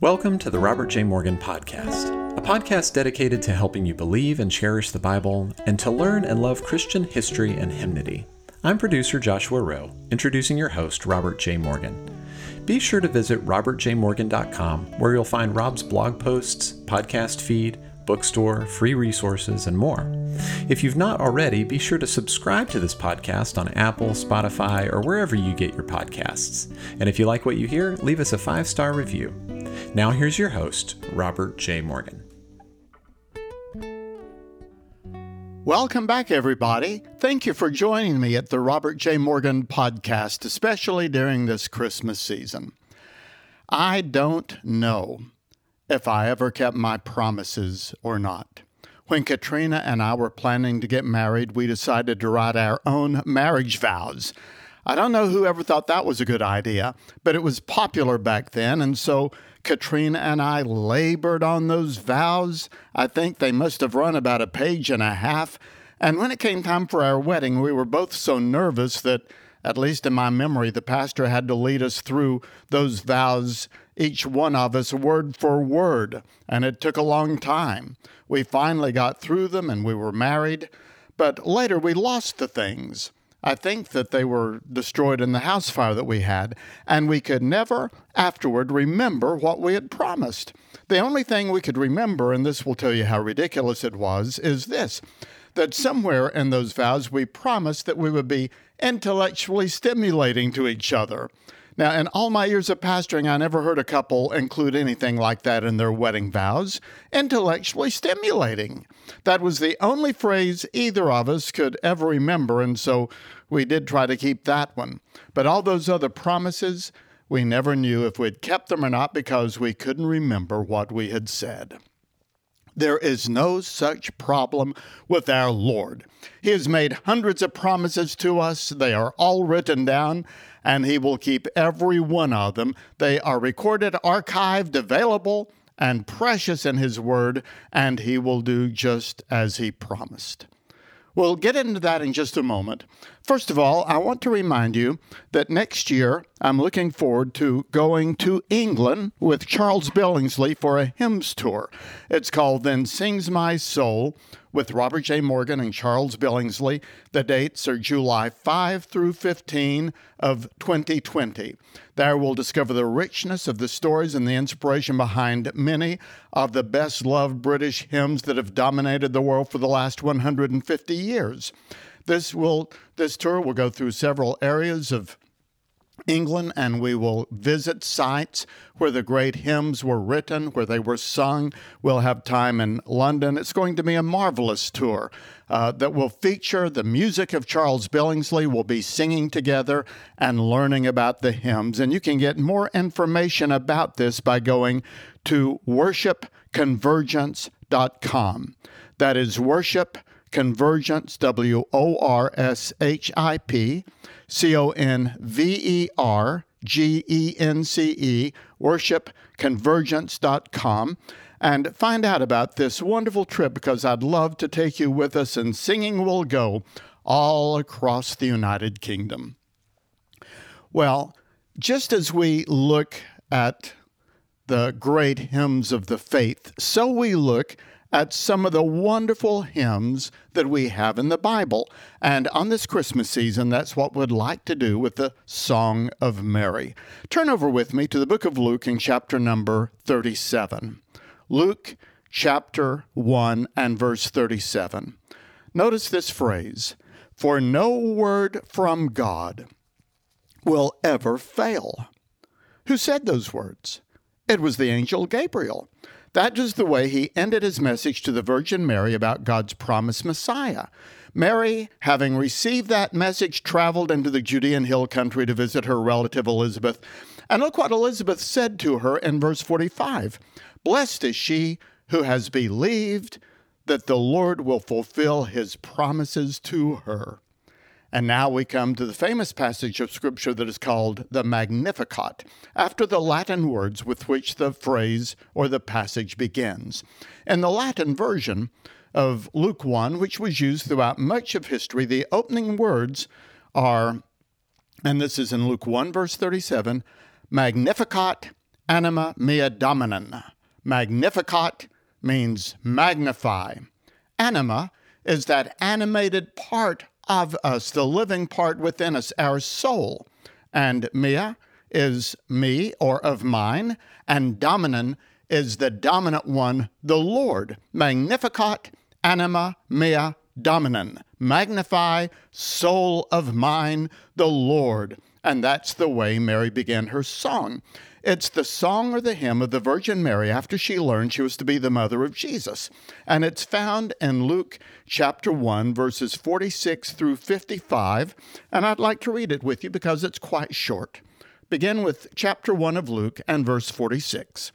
Welcome to the Robert J. Morgan Podcast, a podcast dedicated to helping you believe and cherish the Bible and to learn and love Christian history and hymnody. I'm producer Joshua Rowe, introducing your host, Robert J. Morgan. Be sure to visit robertjmorgan.com, where you'll find Rob's blog posts, podcast feed, bookstore, free resources, and more. If you've not already, be sure to subscribe to this podcast on Apple, Spotify, or wherever you get your podcasts. And if you like what you hear, leave us a five star review. Now, here's your host, Robert J. Morgan. Welcome back, everybody. Thank you for joining me at the Robert J. Morgan podcast, especially during this Christmas season. I don't know if I ever kept my promises or not. When Katrina and I were planning to get married, we decided to write our own marriage vows. I don't know who ever thought that was a good idea, but it was popular back then, and so Katrina and I labored on those vows. I think they must have run about a page and a half. And when it came time for our wedding, we were both so nervous that, at least in my memory, the pastor had to lead us through those vows each one of us word for word, and it took a long time. We finally got through them and we were married, but later we lost the things. I think that they were destroyed in the house fire that we had, and we could never afterward remember what we had promised. The only thing we could remember, and this will tell you how ridiculous it was, is this that somewhere in those vows we promised that we would be intellectually stimulating to each other. Now, in all my years of pastoring, I never heard a couple include anything like that in their wedding vows. Intellectually stimulating. That was the only phrase either of us could ever remember, and so we did try to keep that one. But all those other promises, we never knew if we'd kept them or not because we couldn't remember what we had said. There is no such problem with our Lord. He has made hundreds of promises to us. They are all written down, and He will keep every one of them. They are recorded, archived, available, and precious in His Word, and He will do just as He promised. We'll get into that in just a moment. First of all, I want to remind you that next year I'm looking forward to going to England with Charles Billingsley for a hymns tour. It's called Then Sings My Soul with Robert J. Morgan and Charles Billingsley. The dates are July 5 through 15 of 2020. There we'll discover the richness of the stories and the inspiration behind many of the best loved British hymns that have dominated the world for the last 150 years. This will this tour will go through several areas of England, and we will visit sites where the great hymns were written, where they were sung. We'll have time in London. It's going to be a marvelous tour uh, that will feature the music of Charles Billingsley. We'll be singing together and learning about the hymns. And you can get more information about this by going to worshipconvergence.com. That is worship convergence, W O R S H I P C O N V E R G E N C E, worshipconvergence.com, and find out about this wonderful trip because I'd love to take you with us, and singing will go all across the United Kingdom. Well, just as we look at the great hymns of the faith, so we look at some of the wonderful hymns that we have in the Bible. And on this Christmas season, that's what we'd like to do with the Song of Mary. Turn over with me to the book of Luke in chapter number 37. Luke chapter 1 and verse 37. Notice this phrase For no word from God will ever fail. Who said those words? It was the angel Gabriel. That was the way he ended his message to the Virgin Mary about God's promised Messiah. Mary, having received that message, traveled into the Judean hill country to visit her relative Elizabeth. And look what Elizabeth said to her in verse 45 Blessed is she who has believed that the Lord will fulfill his promises to her. And now we come to the famous passage of Scripture that is called the Magnificat, after the Latin words with which the phrase or the passage begins. In the Latin version of Luke 1, which was used throughout much of history, the opening words are, and this is in Luke 1, verse 37, Magnificat anima mea dominum. Magnificat means magnify. Anima is that animated part of us, the living part within us, our soul. And mea is me or of mine, and dominum is the dominant one, the Lord. Magnificat anima mea dominum. Magnify, soul of mine, the Lord. And that's the way Mary began her song. It's the song or the hymn of the Virgin Mary after she learned she was to be the mother of Jesus. And it's found in Luke chapter 1, verses 46 through 55. And I'd like to read it with you because it's quite short. Begin with chapter 1 of Luke and verse 46.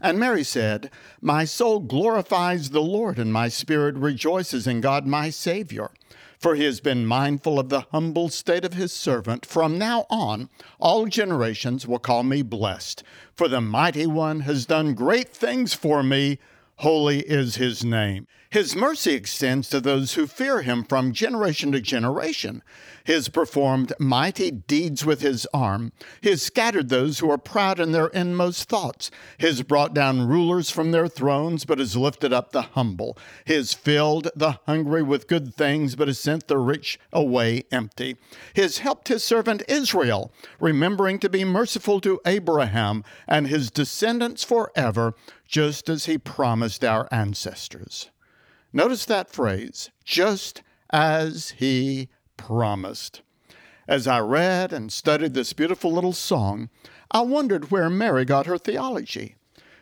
And Mary said, My soul glorifies the Lord, and my spirit rejoices in God my Savior. For he has been mindful of the humble state of his servant. From now on, all generations will call me blessed. For the mighty one has done great things for me. Holy is his name. His mercy extends to those who fear him from generation to generation. He has performed mighty deeds with his arm. He has scattered those who are proud in their inmost thoughts. He has brought down rulers from their thrones, but has lifted up the humble. He has filled the hungry with good things, but has sent the rich away empty. He has helped his servant Israel, remembering to be merciful to Abraham and his descendants forever, just as he promised our ancestors. Notice that phrase, just as he promised. As I read and studied this beautiful little song, I wondered where Mary got her theology.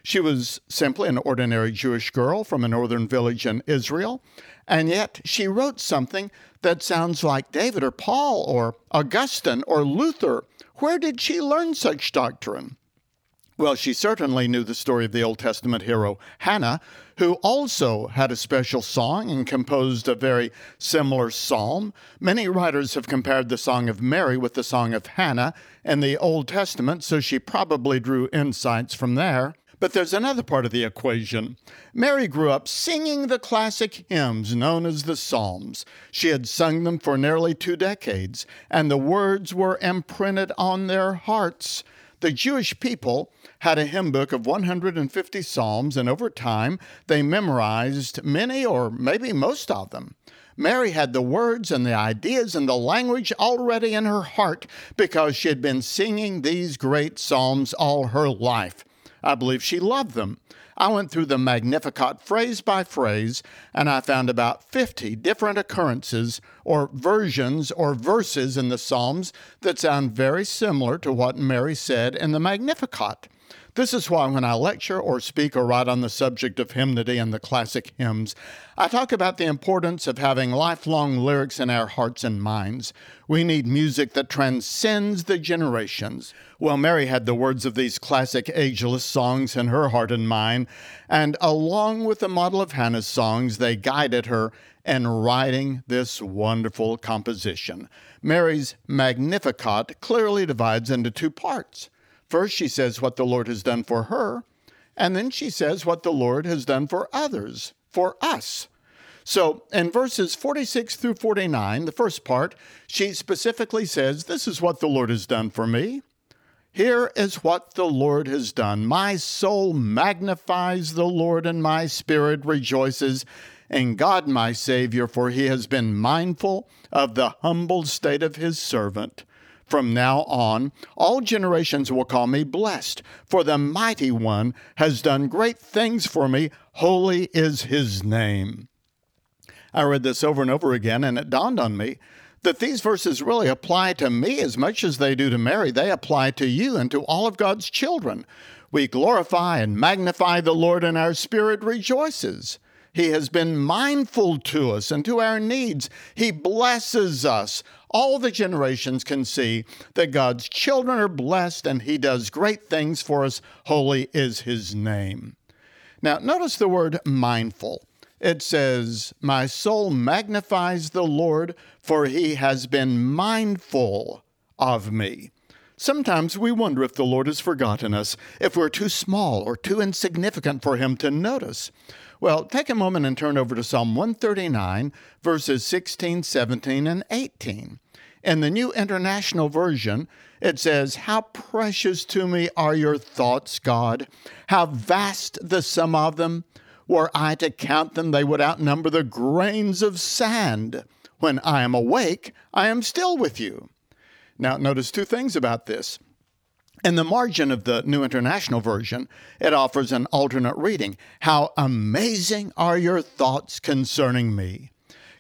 She was simply an ordinary Jewish girl from a northern village in Israel, and yet she wrote something that sounds like David or Paul or Augustine or Luther. Where did she learn such doctrine? Well, she certainly knew the story of the Old Testament hero Hannah, who also had a special song and composed a very similar psalm. Many writers have compared the Song of Mary with the Song of Hannah in the Old Testament, so she probably drew insights from there. But there's another part of the equation. Mary grew up singing the classic hymns known as the Psalms. She had sung them for nearly two decades, and the words were imprinted on their hearts. The Jewish people had a hymn book of 150 psalms, and over time they memorized many or maybe most of them. Mary had the words and the ideas and the language already in her heart because she had been singing these great psalms all her life. I believe she loved them. I went through the Magnificat phrase by phrase, and I found about 50 different occurrences or versions or verses in the Psalms that sound very similar to what Mary said in the Magnificat. This is why when I lecture or speak or write on the subject of hymnody and the classic hymns, I talk about the importance of having lifelong lyrics in our hearts and minds. We need music that transcends the generations. Well, Mary had the words of these classic ageless songs in her heart and mind, and along with the model of Hannah's songs, they guided her in writing this wonderful composition. Mary's Magnificat clearly divides into two parts. First, she says what the Lord has done for her, and then she says what the Lord has done for others, for us. So in verses 46 through 49, the first part, she specifically says, This is what the Lord has done for me. Here is what the Lord has done. My soul magnifies the Lord, and my spirit rejoices in God my Savior, for he has been mindful of the humble state of his servant. From now on, all generations will call me blessed, for the mighty one has done great things for me. Holy is his name. I read this over and over again, and it dawned on me that these verses really apply to me as much as they do to Mary. They apply to you and to all of God's children. We glorify and magnify the Lord, and our spirit rejoices. He has been mindful to us and to our needs. He blesses us. All the generations can see that God's children are blessed and He does great things for us. Holy is His name. Now, notice the word mindful. It says, My soul magnifies the Lord, for He has been mindful of me. Sometimes we wonder if the Lord has forgotten us, if we're too small or too insignificant for Him to notice. Well, take a moment and turn over to Psalm 139, verses 16, 17, and 18. In the New International Version, it says, How precious to me are your thoughts, God! How vast the sum of them! Were I to count them, they would outnumber the grains of sand. When I am awake, I am still with you. Now, notice two things about this. In the margin of the New International Version, it offers an alternate reading How amazing are your thoughts concerning me!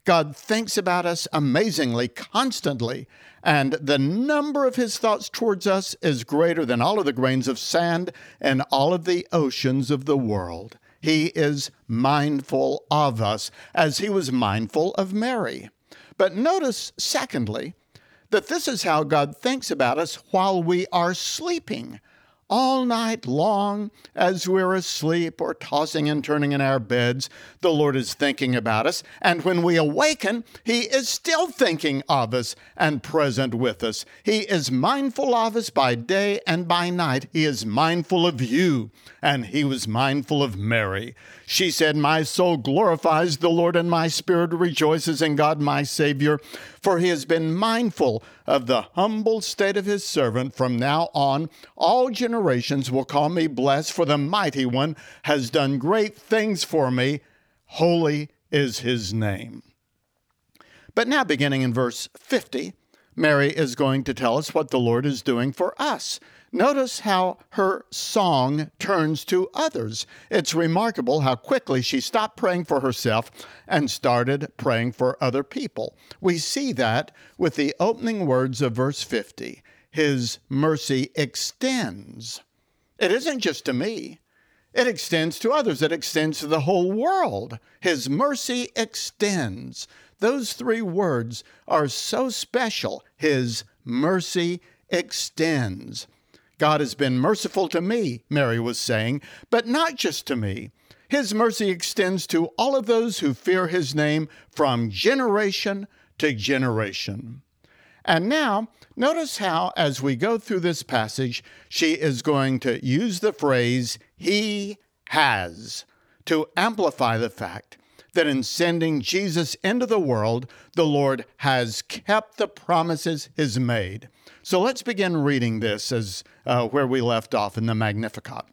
God thinks about us amazingly, constantly, and the number of his thoughts towards us is greater than all of the grains of sand and all of the oceans of the world. He is mindful of us as he was mindful of Mary. But notice, secondly, that this is how God thinks about us while we are sleeping all night long as we're asleep or tossing and turning in our beds, the Lord is thinking about us. And when we awaken, He is still thinking of us and present with us. He is mindful of us by day and by night. He is mindful of you, and He was mindful of Mary. She said, My soul glorifies the Lord, and my spirit rejoices in God my Savior, for He has been mindful of the humble state of His servant. From now on, all generations will call me blessed, for the mighty one has done great things for me. Holy is his name. But now, beginning in verse 50, Mary is going to tell us what the Lord is doing for us. Notice how her song turns to others. It's remarkable how quickly she stopped praying for herself and started praying for other people. We see that with the opening words of verse 50 his mercy extends. It isn't just to me, it extends to others, it extends to the whole world. His mercy extends. Those three words are so special. His mercy extends. God has been merciful to me, Mary was saying, but not just to me. His mercy extends to all of those who fear his name from generation to generation. And now, notice how, as we go through this passage, she is going to use the phrase, He has, to amplify the fact that in sending Jesus into the world, the Lord has kept the promises He's made. So let's begin reading this as uh, where we left off in the Magnificat.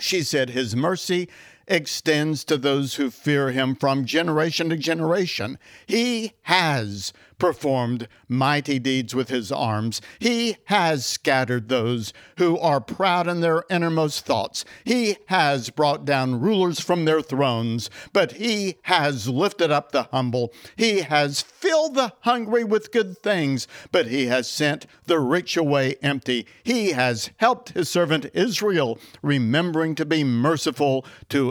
She said, His mercy extends to those who fear him from generation to generation. He has performed mighty deeds with his arms. He has scattered those who are proud in their innermost thoughts. He has brought down rulers from their thrones, but he has lifted up the humble. He has filled the hungry with good things, but he has sent the rich away empty. He has helped his servant Israel, remembering to be merciful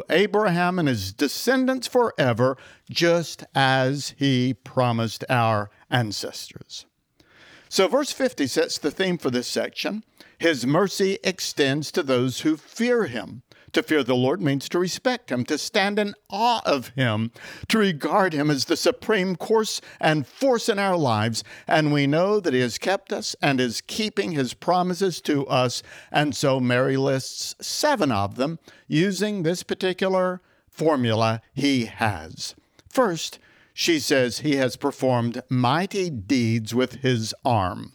Abraham and his descendants forever, just as he promised our ancestors. So, verse 50 sets the theme for this section. His mercy extends to those who fear him. To fear the Lord means to respect him, to stand in awe of him, to regard him as the supreme course and force in our lives. And we know that he has kept us and is keeping his promises to us. And so Mary lists seven of them using this particular formula he has. First, she says he has performed mighty deeds with his arm.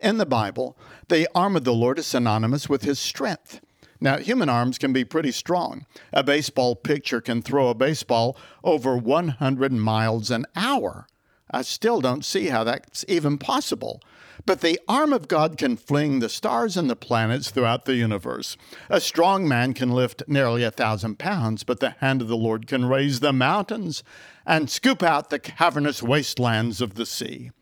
In the Bible, the arm of the Lord is synonymous with his strength. Now, human arms can be pretty strong. A baseball pitcher can throw a baseball over 100 miles an hour. I still don't see how that's even possible. But the arm of God can fling the stars and the planets throughout the universe. A strong man can lift nearly a thousand pounds, but the hand of the Lord can raise the mountains and scoop out the cavernous wastelands of the sea.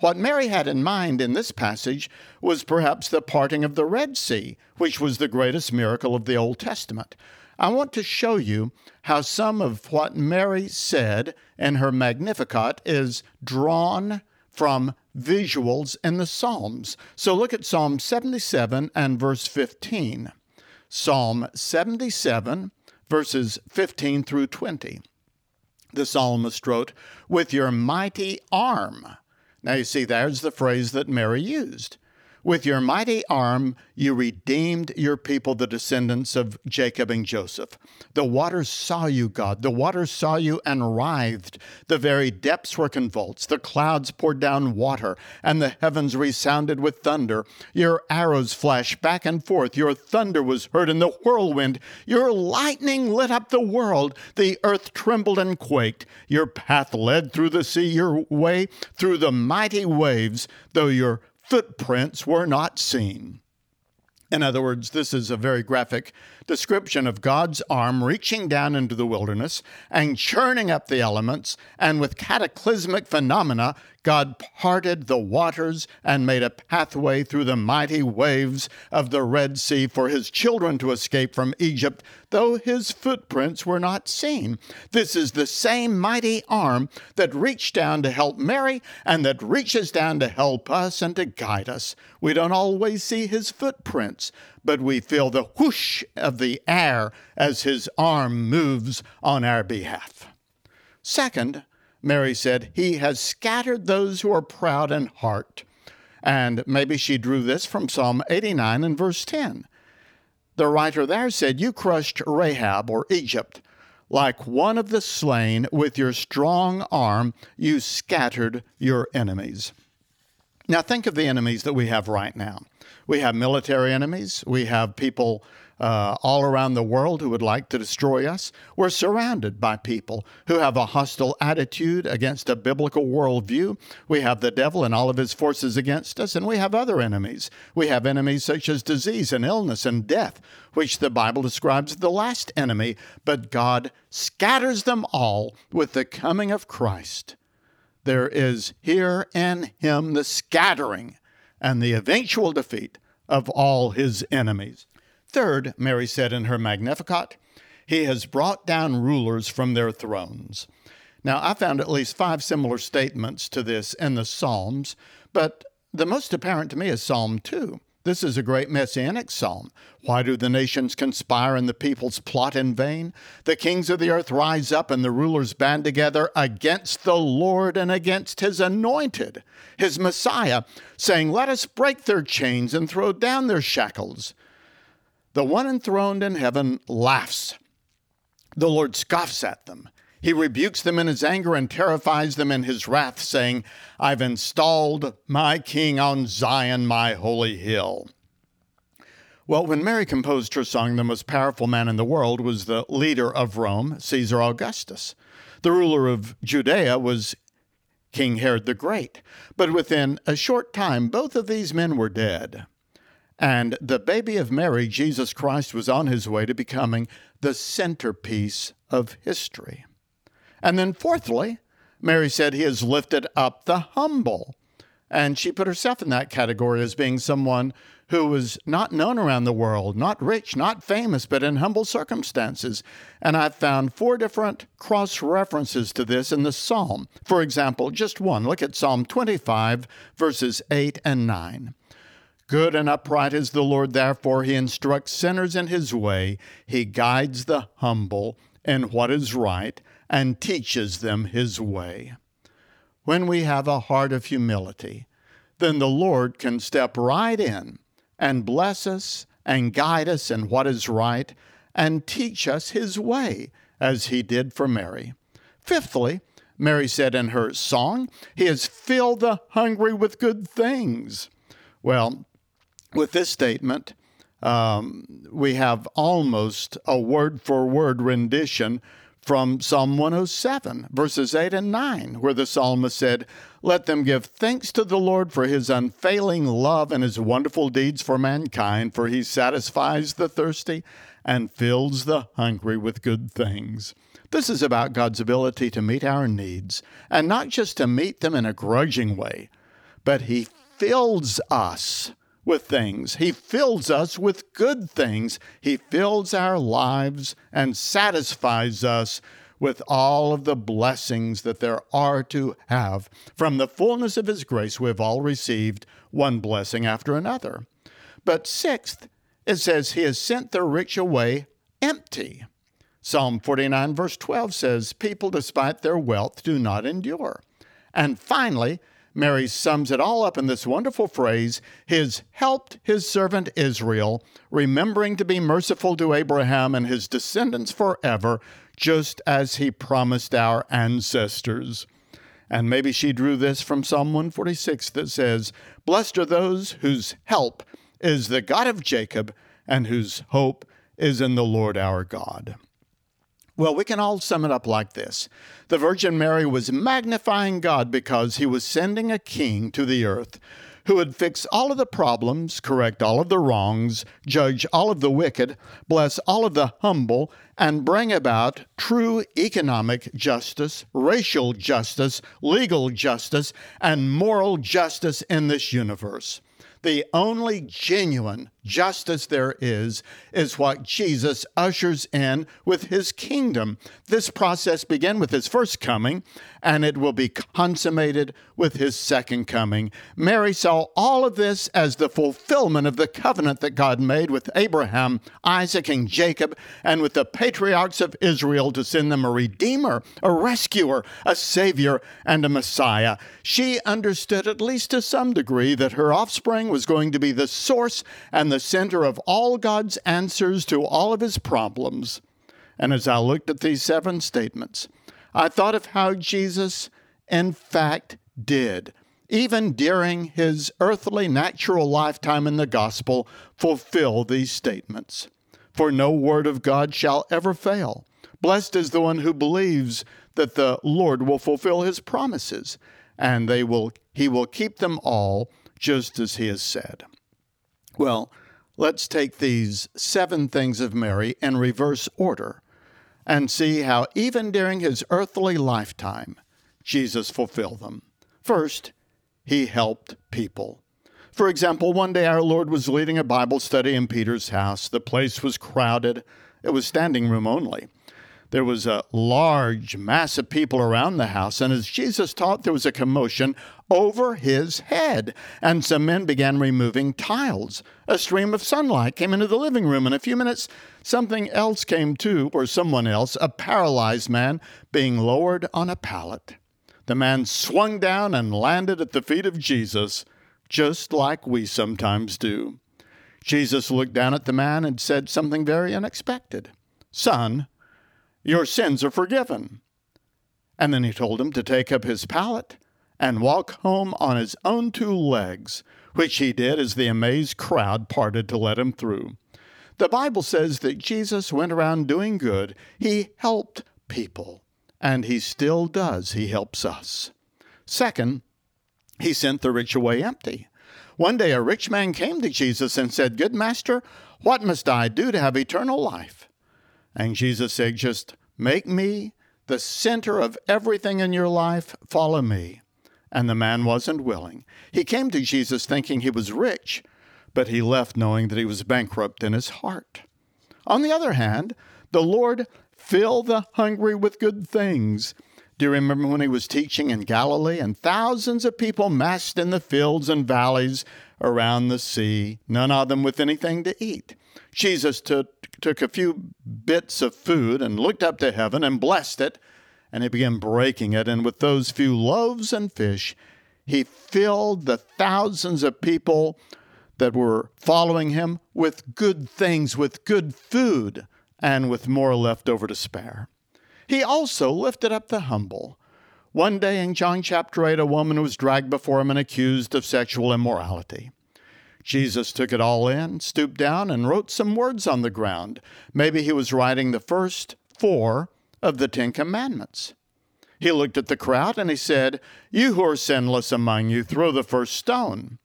What Mary had in mind in this passage was perhaps the parting of the Red Sea, which was the greatest miracle of the Old Testament. I want to show you how some of what Mary said in her Magnificat is drawn from visuals in the Psalms. So look at Psalm 77 and verse 15. Psalm 77, verses 15 through 20. The psalmist wrote, With your mighty arm. Now you see, there's the phrase that Mary used. With your mighty arm, you redeemed your people, the descendants of Jacob and Joseph. The waters saw you, God. The waters saw you and writhed. The very depths were convulsed. The clouds poured down water, and the heavens resounded with thunder. Your arrows flashed back and forth. Your thunder was heard in the whirlwind. Your lightning lit up the world. The earth trembled and quaked. Your path led through the sea, your way through the mighty waves, though your footprints were not seen. In other words, this is a very graphic description of God's arm reaching down into the wilderness and churning up the elements, and with cataclysmic phenomena, God parted the waters and made a pathway through the mighty waves of the Red Sea for his children to escape from Egypt, though his footprints were not seen. This is the same mighty arm that reached down to help Mary and that reaches down to help us and to guide us. We don't always see his footprints, but we feel the whoosh of the air as his arm moves on our behalf. Second, Mary said, He has scattered those who are proud in heart. And maybe she drew this from Psalm 89 and verse 10. The writer there said, You crushed Rahab or Egypt. Like one of the slain, with your strong arm, you scattered your enemies. Now, think of the enemies that we have right now. We have military enemies, we have people uh, all around the world who would like to destroy us. We're surrounded by people who have a hostile attitude against a biblical worldview. We have the devil and all of his forces against us, and we have other enemies. We have enemies such as disease and illness and death, which the Bible describes as the last enemy, but God scatters them all with the coming of Christ. There is here in him the scattering and the eventual defeat of all his enemies. Third, Mary said in her Magnificat, he has brought down rulers from their thrones. Now, I found at least five similar statements to this in the Psalms, but the most apparent to me is Psalm 2. This is a great messianic psalm. Why do the nations conspire and the peoples plot in vain? The kings of the earth rise up and the rulers band together against the Lord and against his anointed, his Messiah, saying, Let us break their chains and throw down their shackles. The one enthroned in heaven laughs. The Lord scoffs at them. He rebukes them in his anger and terrifies them in his wrath, saying, I've installed my king on Zion, my holy hill. Well, when Mary composed her song, the most powerful man in the world was the leader of Rome, Caesar Augustus. The ruler of Judea was King Herod the Great. But within a short time, both of these men were dead. And the baby of Mary, Jesus Christ, was on his way to becoming the centerpiece of history. And then, fourthly, Mary said he has lifted up the humble. And she put herself in that category as being someone who was not known around the world, not rich, not famous, but in humble circumstances. And I've found four different cross references to this in the psalm. For example, just one look at Psalm 25, verses 8 and 9. Good and upright is the Lord, therefore he instructs sinners in his way. He guides the humble in what is right and teaches them his way. When we have a heart of humility, then the Lord can step right in and bless us and guide us in what is right and teach us his way, as he did for Mary. Fifthly, Mary said in her song, He has filled the hungry with good things. Well, with this statement, um, we have almost a word for word rendition from Psalm 107, verses 8 and 9, where the psalmist said, Let them give thanks to the Lord for his unfailing love and his wonderful deeds for mankind, for he satisfies the thirsty and fills the hungry with good things. This is about God's ability to meet our needs, and not just to meet them in a grudging way, but he fills us with things. He fills us with good things. He fills our lives and satisfies us with all of the blessings that there are to have. From the fullness of His grace, we've all received one blessing after another. But sixth, it says, He has sent the rich away empty. Psalm 49, verse 12 says, People, despite their wealth, do not endure. And finally, Mary sums it all up in this wonderful phrase His helped his servant Israel, remembering to be merciful to Abraham and his descendants forever, just as he promised our ancestors. And maybe she drew this from Psalm 146 that says, Blessed are those whose help is the God of Jacob and whose hope is in the Lord our God. Well, we can all sum it up like this The Virgin Mary was magnifying God because he was sending a king to the earth who would fix all of the problems, correct all of the wrongs, judge all of the wicked, bless all of the humble, and bring about true economic justice, racial justice, legal justice, and moral justice in this universe. The only genuine justice there is, is what Jesus ushers in with his kingdom. This process began with his first coming, and it will be consummated with his second coming. Mary saw all of this as the fulfillment of the covenant that God made with Abraham, Isaac, and Jacob, and with the patriarchs of Israel to send them a redeemer, a rescuer, a savior, and a messiah. She understood, at least to some degree, that her offspring was going to be the source and the center of all God's answers to all of his problems. And as I looked at these seven statements, I thought of how Jesus, in fact, did, even during his earthly natural lifetime in the gospel, fulfill these statements. For no word of God shall ever fail. Blessed is the one who believes that the Lord will fulfill his promises, and they will he will keep them all just as he has said. Well, let's take these seven things of Mary in reverse order and see how, even during his earthly lifetime, Jesus fulfilled them. First, he helped people. For example, one day our Lord was leading a Bible study in Peter's house. The place was crowded, it was standing room only. There was a large mass of people around the house, and as Jesus taught, there was a commotion over his head, and some men began removing tiles. A stream of sunlight came into the living room. In a few minutes, something else came too, or someone else, a paralyzed man being lowered on a pallet. The man swung down and landed at the feet of Jesus, just like we sometimes do. Jesus looked down at the man and said something very unexpected Son, your sins are forgiven. And then he told him to take up his pallet and walk home on his own two legs, which he did as the amazed crowd parted to let him through. The Bible says that Jesus went around doing good. He helped people, and he still does. He helps us. Second, he sent the rich away empty. One day a rich man came to Jesus and said, Good master, what must I do to have eternal life? And Jesus said, Just make me the center of everything in your life, follow me. And the man wasn't willing. He came to Jesus thinking he was rich, but he left knowing that he was bankrupt in his heart. On the other hand, the Lord filled the hungry with good things. Do you remember when he was teaching in Galilee and thousands of people massed in the fields and valleys around the sea, none of them with anything to eat? Jesus took, took a few bits of food and looked up to heaven and blessed it, and he began breaking it. And with those few loaves and fish, he filled the thousands of people that were following him with good things, with good food, and with more left over to spare. He also lifted up the humble. One day in John chapter 8, a woman was dragged before him and accused of sexual immorality. Jesus took it all in, stooped down, and wrote some words on the ground. Maybe he was writing the first four of the Ten Commandments. He looked at the crowd and he said, You who are sinless among you, throw the first stone.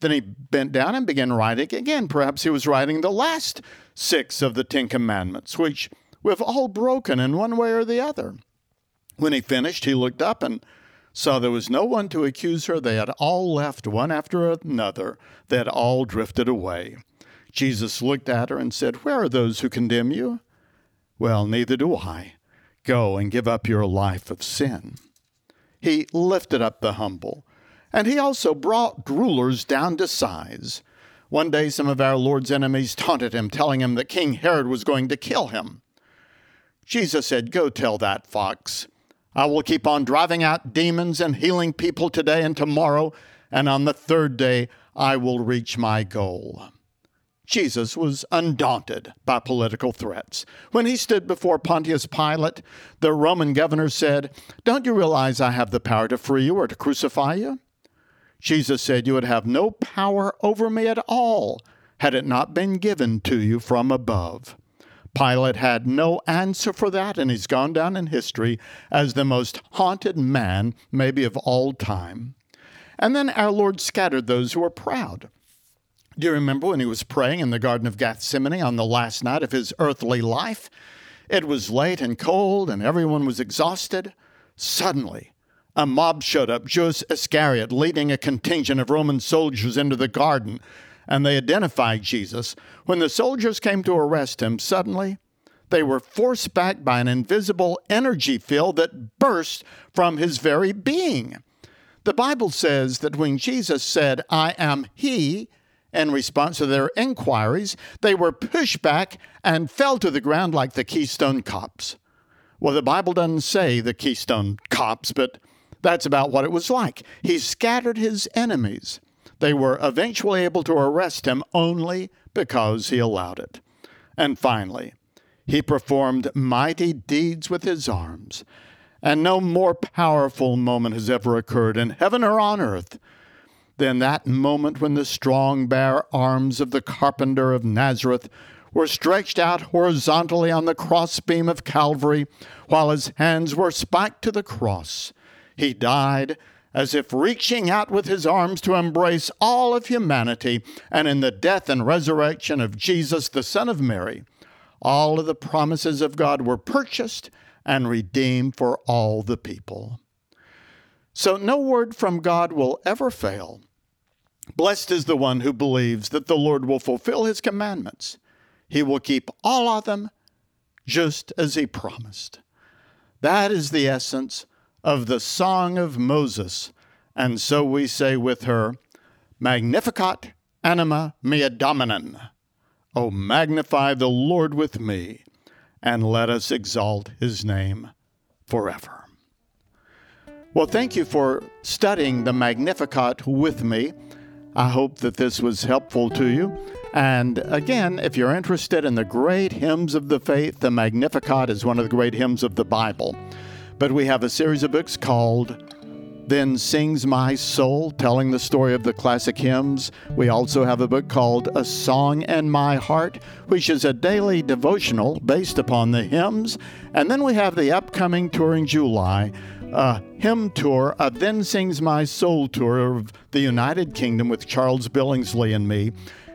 Then he bent down and began writing again. Perhaps he was writing the last six of the Ten Commandments, which we've all broken in one way or the other. When he finished, he looked up and saw there was no one to accuse her. They had all left one after another, they had all drifted away. Jesus looked at her and said, Where are those who condemn you? Well, neither do I. Go and give up your life of sin. He lifted up the humble, and he also brought rulers down to size. One day, some of our Lord's enemies taunted him, telling him that King Herod was going to kill him. Jesus said, Go tell that fox I will keep on driving out demons and healing people today and tomorrow, and on the third day I will reach my goal. Jesus was undaunted by political threats. When he stood before Pontius Pilate, the Roman governor said, Don't you realize I have the power to free you or to crucify you? Jesus said, You would have no power over me at all had it not been given to you from above. Pilate had no answer for that, and he's gone down in history as the most haunted man, maybe of all time. And then our Lord scattered those who were proud. Do you remember when he was praying in the Garden of Gethsemane on the last night of his earthly life? It was late and cold, and everyone was exhausted. Suddenly, a mob showed up, Judas Iscariot leading a contingent of Roman soldiers into the garden, and they identified Jesus. When the soldiers came to arrest him, suddenly they were forced back by an invisible energy field that burst from his very being. The Bible says that when Jesus said, I am He, in response to their inquiries, they were pushed back and fell to the ground like the Keystone Cops. Well, the Bible doesn't say the Keystone Cops, but that's about what it was like. He scattered his enemies. They were eventually able to arrest him only because he allowed it. And finally, he performed mighty deeds with his arms. And no more powerful moment has ever occurred in heaven or on earth than that moment when the strong, bare arms of the carpenter of Nazareth were stretched out horizontally on the crossbeam of Calvary, while his hands were spiked to the cross. He died as if reaching out with his arms to embrace all of humanity, and in the death and resurrection of Jesus, the Son of Mary, all of the promises of God were purchased and redeemed for all the people. So no word from God will ever fail. Blessed is the one who believes that the Lord will fulfill his commandments. He will keep all of them just as he promised. That is the essence of the Song of Moses. And so we say with her, Magnificat anima mea Dominum. O magnify the Lord with me, and let us exalt his name forever. Well, thank you for studying the Magnificat with me. I hope that this was helpful to you. And again, if you're interested in the great hymns of the faith, the Magnificat is one of the great hymns of the Bible. But we have a series of books called Then Sings My Soul, telling the story of the classic hymns. We also have a book called A Song in My Heart, which is a daily devotional based upon the hymns. And then we have the upcoming tour in July, a hymn tour, a Then Sings My Soul tour of the United Kingdom with Charles Billingsley and me,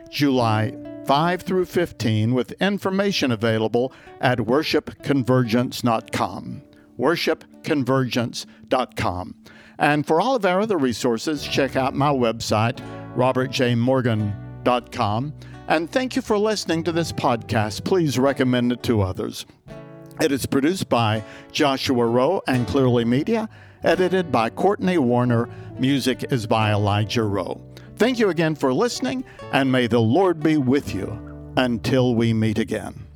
July 5 through 15, with information available at worshipconvergence.com worshipconvergence.com. And for all of our other resources, check out my website, robertjmorgan.com. And thank you for listening to this podcast. Please recommend it to others. It is produced by Joshua Rowe and Clearly Media, edited by Courtney Warner. Music is by Elijah Rowe. Thank you again for listening, and may the Lord be with you until we meet again.